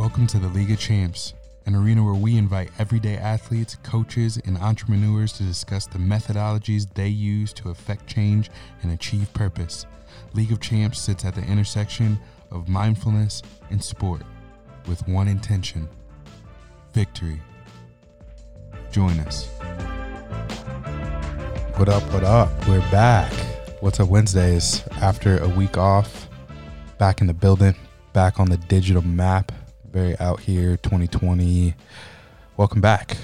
Welcome to the League of Champs, an arena where we invite everyday athletes, coaches, and entrepreneurs to discuss the methodologies they use to affect change and achieve purpose. League of Champs sits at the intersection of mindfulness and sport with one intention victory. Join us. What up, what up? We're back. What's up, Wednesdays? After a week off, back in the building, back on the digital map, very out here 2020. Welcome back.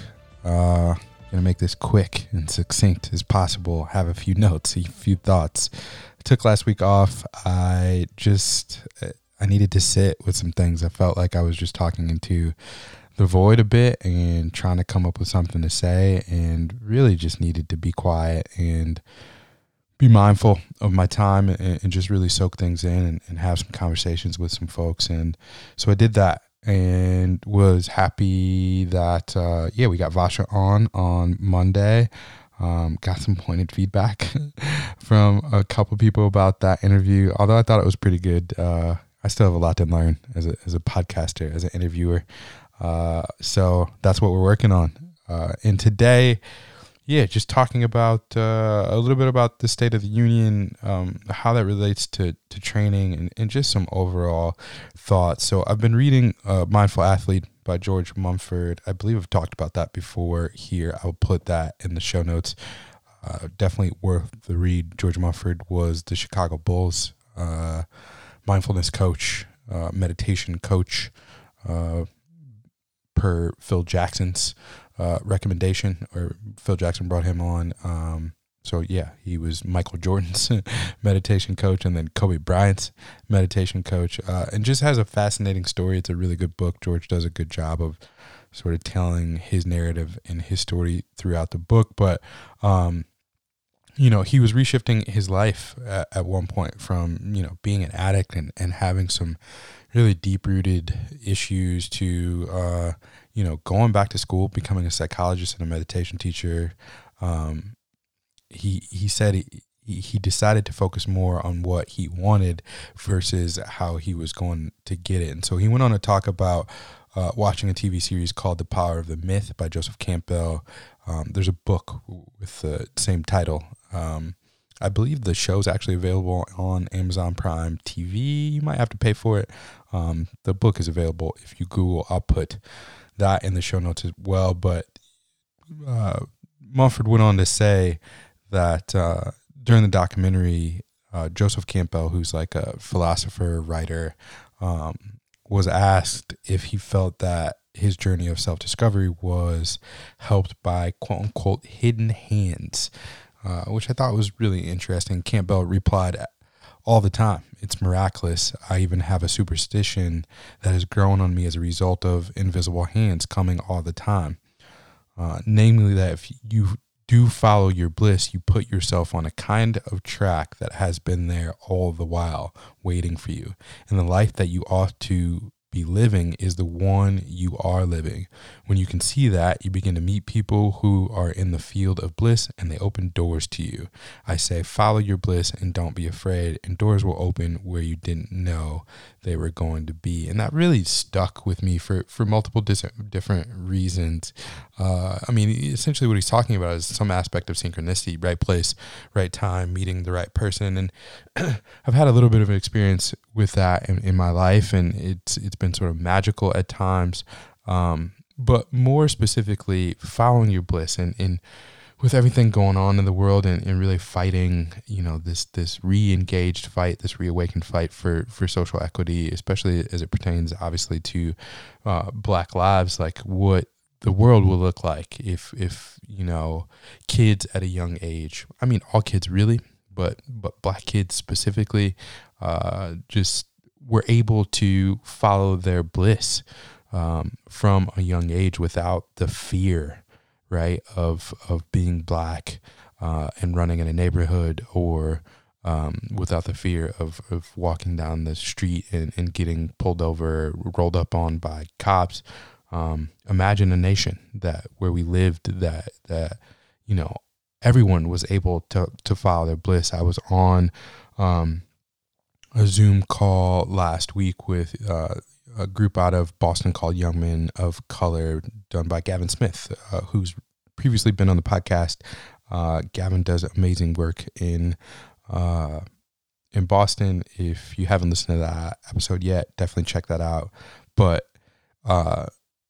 Uh, gonna make this quick and succinct as possible. Have a few notes, a few thoughts. I took last week off. I just I needed to sit with some things. I felt like I was just talking into the void a bit and trying to come up with something to say and really just needed to be quiet and be mindful of my time and, and just really soak things in and, and, have some conversations with some folks. And so I did that and was happy that, uh, yeah, we got Vasha on on Monday. Um, got some pointed feedback from a couple people about that interview. Although I thought it was pretty good. Uh, I still have a lot to learn as a, as a podcaster, as an interviewer. Uh, so that's what we're working on. Uh, and today, yeah, just talking about uh, a little bit about the state of the union, um, how that relates to, to training, and, and just some overall thoughts. So I've been reading uh, Mindful Athlete by George Mumford. I believe I've talked about that before here. I'll put that in the show notes. Uh, definitely worth the read. George Mumford was the Chicago Bulls uh, mindfulness coach, uh, meditation coach per Phil Jackson's uh, recommendation, or Phil Jackson brought him on. Um, so yeah, he was Michael Jordan's meditation coach, and then Kobe Bryant's meditation coach, uh, and just has a fascinating story. It's a really good book. George does a good job of sort of telling his narrative and his story throughout the book, but. Um, you know, he was reshifting his life at, at one point from, you know, being an addict and, and having some really deep rooted issues to uh, you know going back to school, becoming a psychologist and a meditation teacher. Um, he he said he, he decided to focus more on what he wanted versus how he was going to get it. And so he went on to talk about uh, watching a TV series called The Power of the Myth by Joseph Campbell. Um, there's a book with the same title. Um, I believe the show is actually available on Amazon Prime TV. You might have to pay for it. Um, the book is available if you Google. I'll put that in the show notes as well. But uh, Mumford went on to say that uh, during the documentary, uh, Joseph Campbell, who's like a philosopher, writer, um, was asked if he felt that his journey of self discovery was helped by quote unquote hidden hands uh, which I thought was really interesting. Campbell replied, all the time. It's miraculous. I even have a superstition that has grown on me as a result of invisible hands coming all the time. Uh, namely, that if you do follow your bliss, you put yourself on a kind of track that has been there all the while, waiting for you. And the life that you ought to be living is the one you are living. When you can see that, you begin to meet people who are in the field of bliss and they open doors to you. I say, follow your bliss and don't be afraid, and doors will open where you didn't know they were going to be. And that really stuck with me for, for multiple dis- different reasons. Uh, I mean, essentially, what he's talking about is some aspect of synchronicity, right place, right time, meeting the right person. And I've had a little bit of an experience with that in, in my life, and it's it's been sort of magical at times. Um, but more specifically, following your bliss and, and with everything going on in the world and, and really fighting, you know, this this re-engaged fight, this reawakened fight for for social equity, especially as it pertains, obviously, to uh, Black lives, like what the world will look like if if you know kids at a young age. I mean, all kids really, but but Black kids specifically, uh, just were able to follow their bliss um, from a young age without the fear right of of being black uh, and running in a neighborhood or um, without the fear of, of walking down the street and, and getting pulled over rolled up on by cops. Um, imagine a nation that where we lived that that you know everyone was able to to follow their bliss. I was on um, a zoom call last week with uh, a group out of Boston called Young Men of Color, done by Gavin Smith, uh, who's previously been on the podcast. Uh, Gavin does amazing work in uh, in Boston. If you haven't listened to that episode yet, definitely check that out. But uh,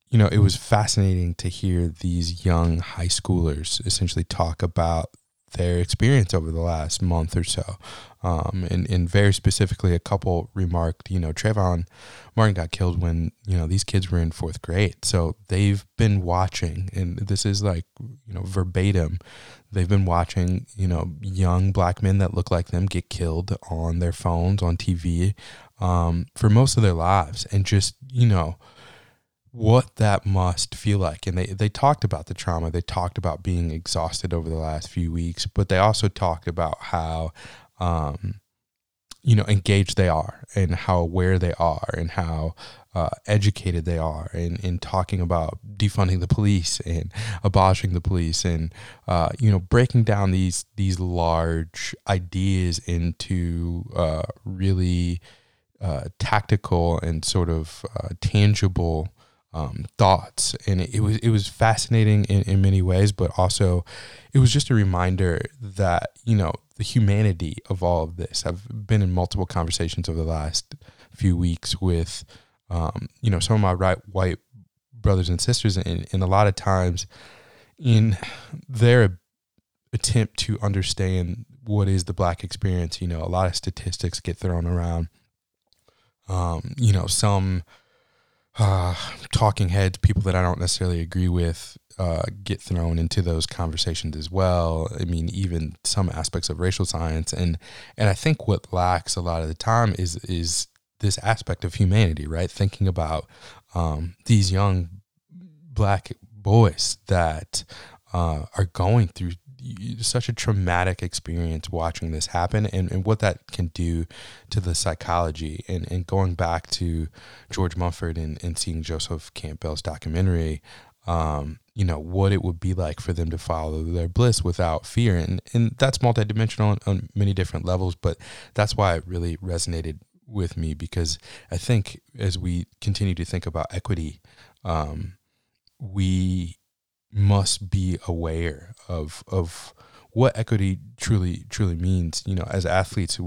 you know, it was fascinating to hear these young high schoolers essentially talk about their experience over the last month or so. Um, and, and very specifically, a couple remarked, you know, Trayvon Martin got killed when, you know, these kids were in fourth grade. So they've been watching, and this is like, you know, verbatim. They've been watching, you know, young black men that look like them get killed on their phones, on TV, um, for most of their lives. And just, you know, what that must feel like. And they, they talked about the trauma. They talked about being exhausted over the last few weeks, but they also talked about how, um, you know, engaged they are and how aware they are and how uh, educated they are in, in talking about defunding the police and abolishing the police and, uh, you know, breaking down these, these large ideas into uh, really uh, tactical and sort of uh, tangible um, thoughts, and it, it, was it was fascinating in, in many ways, but also it was just a reminder that you know the humanity of all of this. I've been in multiple conversations over the last few weeks with um, you know some of my right white brothers and sisters, and, and a lot of times in their attempt to understand what is the black experience, you know, a lot of statistics get thrown around. Um, you know, some uh, talking heads, people that I don't necessarily agree with, uh, get thrown into those conversations as well. I mean, even some aspects of racial science, and and I think what lacks a lot of the time is is this aspect of humanity, right? Thinking about um, these young black boys that uh, are going through such a traumatic experience watching this happen and, and what that can do to the psychology and, and going back to George Mumford and, and seeing Joseph Campbell's documentary, um, you know, what it would be like for them to follow their bliss without fear. And, and that's multidimensional on, on many different levels, but that's why it really resonated with me because I think as we continue to think about equity, um, we must be aware of of what equity truly truly means. You know, as athletes,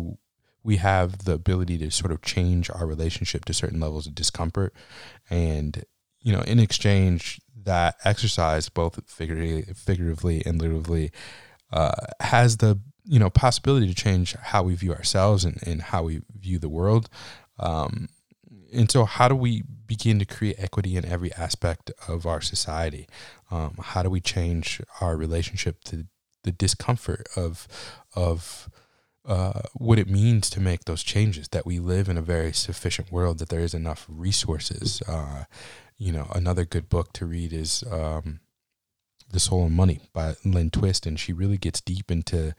we have the ability to sort of change our relationship to certain levels of discomfort, and you know, in exchange, that exercise, both figuratively, and literally, uh, has the you know possibility to change how we view ourselves and, and how we view the world. Um, and so, how do we begin to create equity in every aspect of our society? Um, how do we change our relationship to the discomfort of of uh, what it means to make those changes? That we live in a very sufficient world, that there is enough resources. Uh, you know, another good book to read is um, "The Soul of Money" by Lynn Twist, and she really gets deep into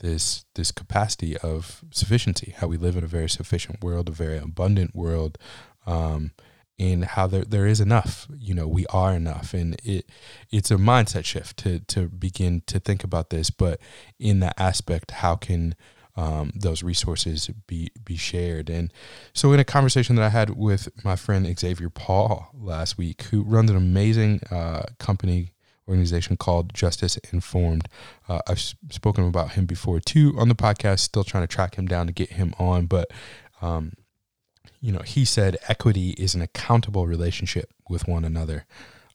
this this capacity of sufficiency, how we live in a very sufficient world, a very abundant world, um, and how there there is enough. You know, we are enough, and it it's a mindset shift to to begin to think about this. But in that aspect, how can um, those resources be be shared. And so, in a conversation that I had with my friend Xavier Paul last week, who runs an amazing uh, company organization called Justice Informed. Uh, I've spoken about him before too on the podcast. Still trying to track him down to get him on, but um, you know, he said equity is an accountable relationship with one another.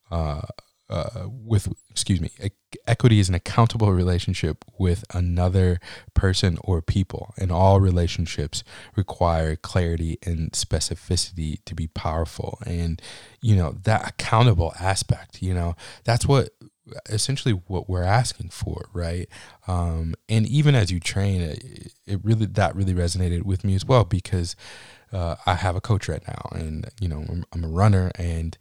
Uh, uh, with excuse me, equity is an accountable relationship with another person or people, and all relationships require clarity and specificity to be powerful. And you know that accountable aspect, you know, that's what essentially what we're asking for, right? Um, and even as you train, it, it really that really resonated with me as well because uh, I have a coach right now, and you know I'm, I'm a runner, and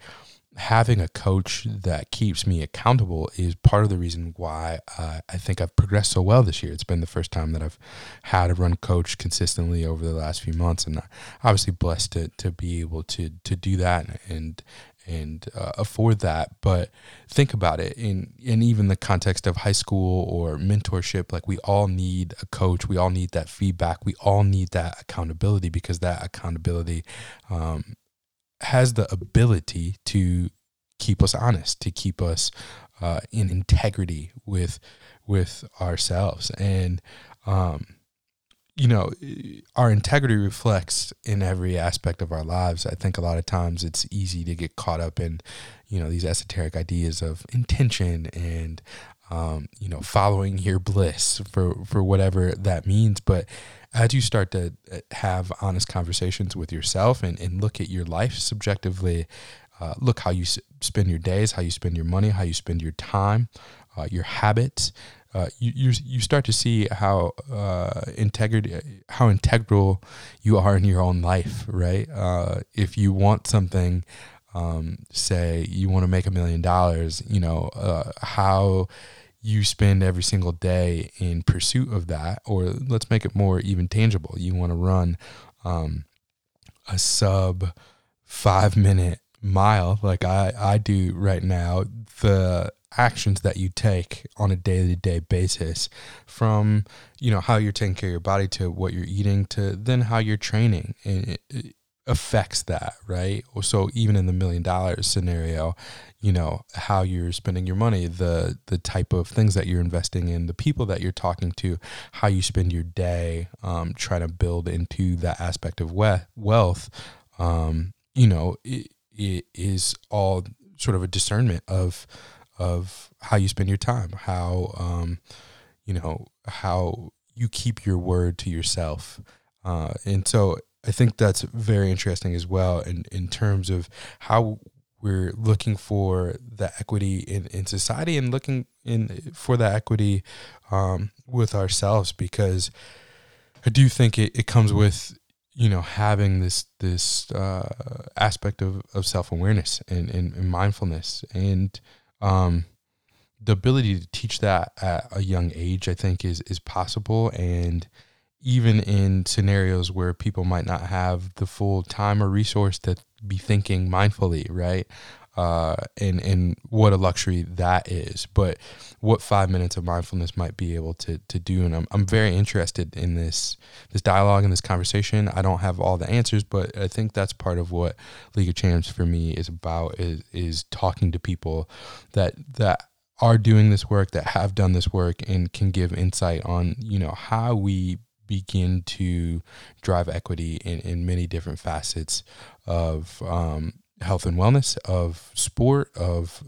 having a coach that keeps me accountable is part of the reason why uh, I think I've progressed so well this year. It's been the first time that I've had a run coach consistently over the last few months, and I'm obviously blessed to to be able to to do that and and uh, afford that. But think about it in in even the context of high school or mentorship. Like we all need a coach. We all need that feedback. We all need that accountability because that accountability um, has the ability to keep us honest, to keep us uh, in integrity with with ourselves, and um, you know, our integrity reflects in every aspect of our lives. I think a lot of times it's easy to get caught up in, you know, these esoteric ideas of intention and, um, you know, following your bliss for for whatever that means, but as you start to uh, have honest conversations with yourself and, and look at your life subjectively, uh, look how you s- spend your days, how you spend your money, how you spend your time, uh, your habits. Uh, you, you you start to see how uh, integrity, how integral you are in your own life, right? Uh, if you want something, um, say you want to make a million dollars, you know how you spend every single day in pursuit of that, or let's make it more even tangible. You want to run um, a sub five minute mile like I, I do right now. The actions that you take on a daily day basis from you know how you're taking care of your body to what you're eating to then how you're training and affects that, right? So even in the million dollar scenario, you know how you're spending your money, the the type of things that you're investing in, the people that you're talking to, how you spend your day, um, trying to build into that aspect of we- wealth. Um, you know, it, it is all sort of a discernment of of how you spend your time, how um, you know how you keep your word to yourself, uh, and so I think that's very interesting as well in, in terms of how we're looking for the equity in, in society and looking in for the equity um, with ourselves because I do think it, it comes with you know having this this uh, aspect of, of self awareness and, and, and, mindfulness and um, the ability to teach that at a young age I think is is possible and even in scenarios where people might not have the full time or resource to be thinking mindfully, right? Uh, and and what a luxury that is. But what five minutes of mindfulness might be able to to do, and I'm I'm very interested in this this dialogue and this conversation. I don't have all the answers, but I think that's part of what League of Champs for me is about is is talking to people that that are doing this work that have done this work and can give insight on you know how we begin to drive equity in, in many different facets of um, health and wellness, of sport, of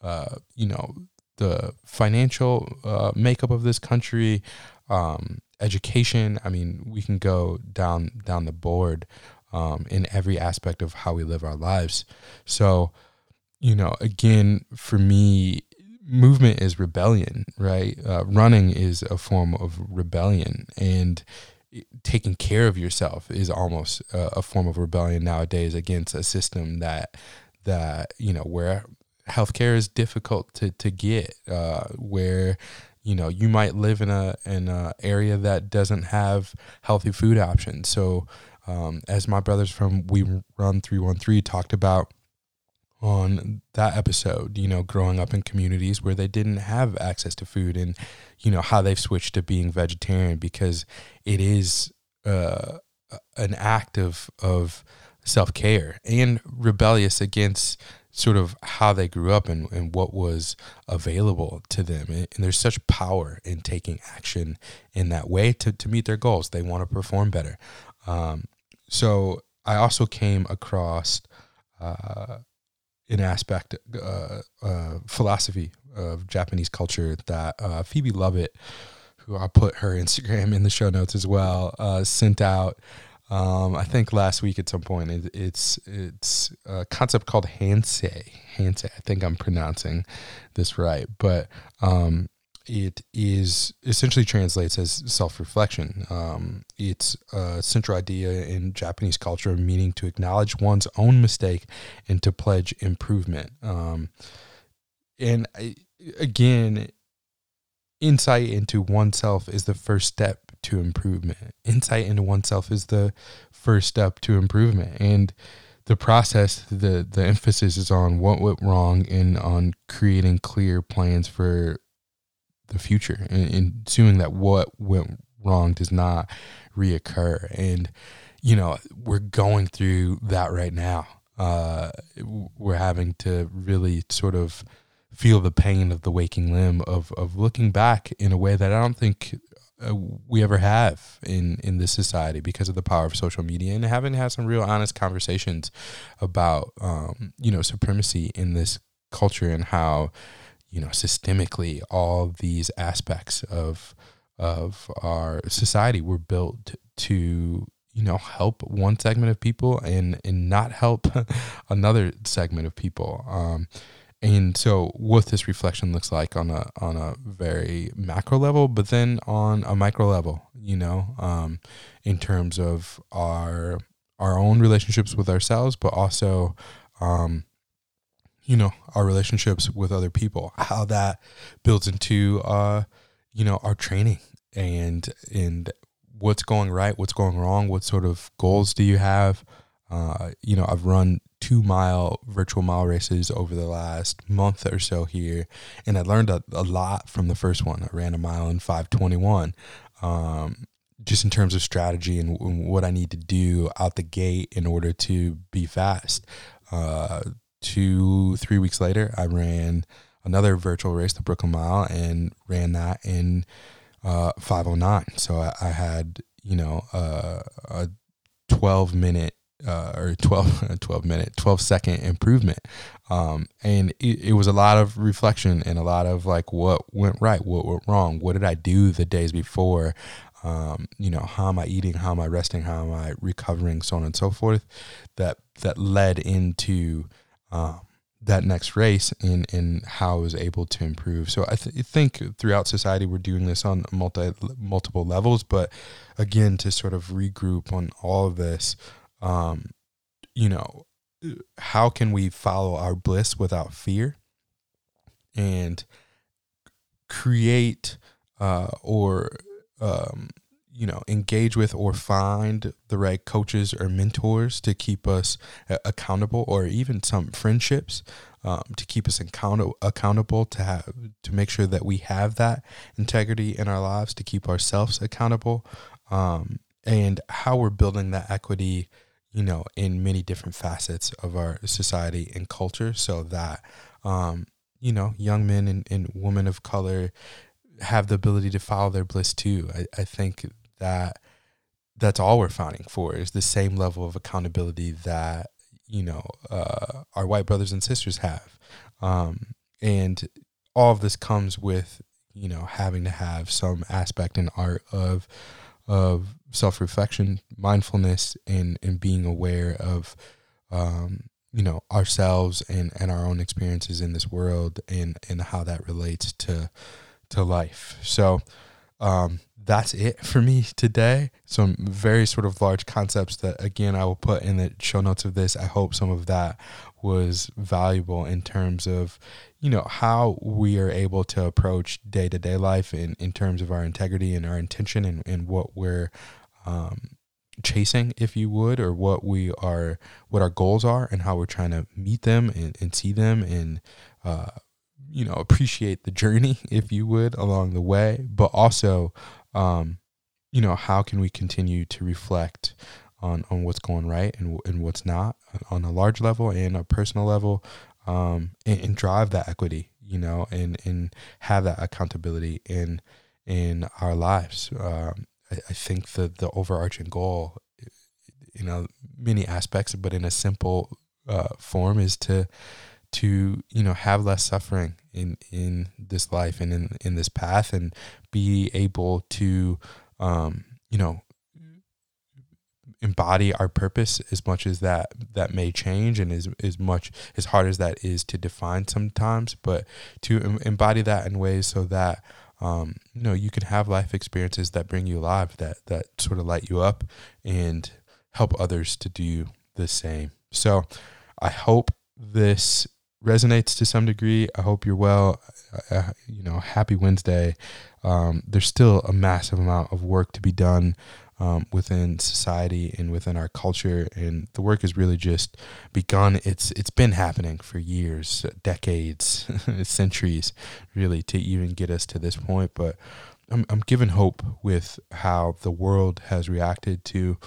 uh, you know the financial uh, makeup of this country, um, education. I mean, we can go down down the board um, in every aspect of how we live our lives. So, you know, again, for me, movement is rebellion, right? Uh, running is a form of rebellion, and taking care of yourself is almost a, a, form of rebellion nowadays against a system that that you know where healthcare is difficult to to get, uh, where you know you might live in a in a area that doesn't have healthy food options. So, um, as my brothers from We Run Three One Three talked about on that episode, you know, growing up in communities where they didn't have access to food and, you know, how they've switched to being vegetarian because it is uh, an act of, of self care and rebellious against sort of how they grew up and, and what was available to them. And, there's such power in taking action in that way to, to meet their goals. They want to perform better. Um, so I also came across, uh, an aspect, uh, uh, philosophy of Japanese culture that uh, Phoebe Lovett, who I'll put her Instagram in the show notes as well, uh, sent out. Um, I think last week at some point. It, it's it's a concept called Hansei. Hansei. I think I'm pronouncing this right, but um, it is essentially translates as self-reflection. Um, it's a central idea in Japanese culture, meaning to acknowledge one's own mistake and to pledge improvement. Um, and I, again, insight into oneself is the first step to improvement. Insight into oneself is the first step to improvement, and the process, the the emphasis is on what went wrong and on creating clear plans for the future and, and assuming that what went wrong does not reoccur. And, you know, we're going through that right now. uh, we're having to really sort of feel the pain of the waking limb of of looking back in a way that I don't think uh, we ever have in in this society because of the power of social media and having have some real honest conversations about um, you know supremacy in this culture and how you know systemically all these aspects of of our society were built to you know help one segment of people and and not help another segment of people. Um, and so what this reflection looks like on a on a very macro level but then on a micro level you know um, in terms of our our own relationships with ourselves but also um, you know our relationships with other people how that builds into uh you know our training and and what's going right what's going wrong what sort of goals do you have? Uh, you know i've run two mile virtual mile races over the last month or so here and i learned a, a lot from the first one. I ran a mile in 521 um, just in terms of strategy and, and, what i need to do out the gate in order to be fast. Uh, two three weeks later i ran another virtual race the brooklyn mile and ran that in uh, 509 so I, I, had you know uh, a 12 minute uh, or 12, 12 minute, 12 second improvement. Um, and it, it, was a lot of reflection and a lot of like what went right, what went wrong, what did I do the days before? Um, you know, how am I eating? How am I resting? How am I recovering? So on and so forth. That that led into um, that next race and and how I was able to improve. So I th- think throughout society we're doing this on multi multiple levels, but again to sort of regroup on all of this um, you know, how can we follow our bliss without fear and create uh, or um, you know engage with or find the right coaches or mentors to keep us accountable or even some friendships um, to keep us account- accountable to have to make sure that we have that integrity in our lives to keep ourselves accountable um, and how we're building that equity you know, in many different facets of our society and culture so that, um, you know, young men and, and women of color have the ability to follow their bliss too. I, I think that that's all we're fighting for is the same level of accountability that, you know, uh, our white brothers and sisters have. Um, and all of this comes with, you know, having to have some aspect in art of, of self reflection, mindfulness, and and being aware of, um, you know, ourselves and and our own experiences in this world, and and how that relates to to life. So, um, that's it for me today. Some very sort of large concepts that, again, I will put in the show notes of this. I hope some of that was valuable in terms of, you know, how we are able to approach day to day life in, in terms of our integrity and our intention and, and what we're um, chasing, if you would, or what we are, what our goals are and how we're trying to meet them and, and see them and, uh, you know, appreciate the journey, if you would, along the way, but also, um, you know, how can we continue to reflect on, on what's going right and, and what's not on a large level and a personal level, um, and, and drive that equity, you know, and, and have that accountability in, in our lives. Um, I, I think the, the overarching goal, you know, many aspects, but in a simple uh, form is to, to you know have less suffering in in this life and in in this path and be able to um you know embody our purpose as much as that that may change and as as much as hard as that is to define sometimes but to embody that in ways so that um, you know you can have life experiences that bring you alive that that sort of light you up and help others to do the same. So i hope this resonates to some degree. I hope you're well. Uh, you know, happy Wednesday. Um, there's still a massive amount of work to be done um, within society and within our culture, and the work has really just begun. It's it's been happening for years, decades, centuries, really, to even get us to this point. But I'm I'm given hope with how the world has reacted to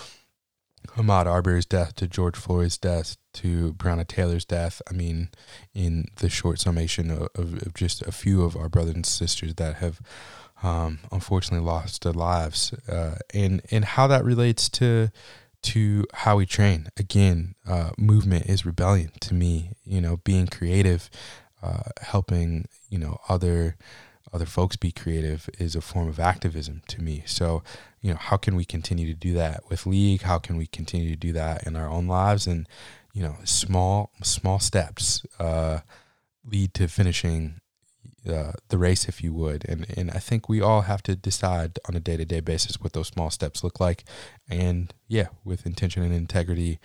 Ahmaud Arbery's death, to George Floyd's death, to Breonna Taylor's death. I mean, in the short summation of, of, just a few of our brothers and sisters that have um, unfortunately lost their lives, uh, and and how that relates to to how we train. Again, uh, movement is rebellion to me. You know, being creative, uh, helping you know other other folks be creative is a form of activism to me. So, you know, how can we continue to do that with league? How can we continue to do that in our own lives? And you know, small small steps uh, lead to finishing uh, the race, if you would. And and I think we all have to decide on a day to day basis what those small steps look like, and yeah, with intention and integrity,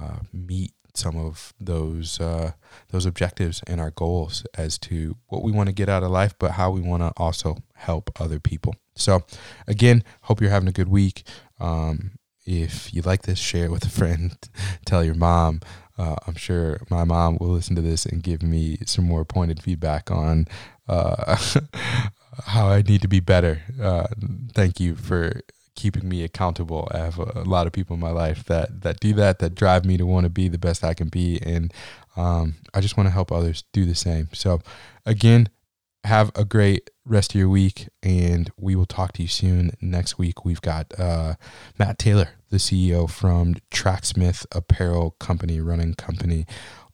uh, meet some of those uh, those objectives and our goals as to what we want to get out of life, but how we want to also help other people. So, again, hope you're having a good week. Um, if you like this, share it with a friend. Tell your mom. Uh, I'm sure my mom will listen to this and give me some more pointed feedback on uh, how I need to be better. Uh, thank you for keeping me accountable. I have a, a, lot of people in my life that that do that, that drive me to want to be the best I can be, and um, I just want to help others do the same. So, again, have a great rest of your week, and we will talk to you soon. Next week, we've got uh, Matt Taylor, the CEO from Tracksmith Apparel Company, running company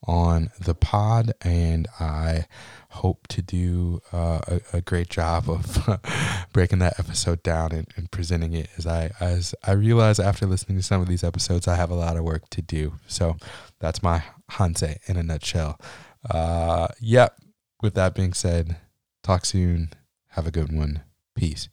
on the pod, and I hope to do uh, a, a, great job of breaking that episode down and, and, presenting it as I as I realize after listening to some of these episodes, I have a lot of work to do. So that's my Hansei in a nutshell. Uh, yep. With that being said, talk soon. Have a good one. Peace.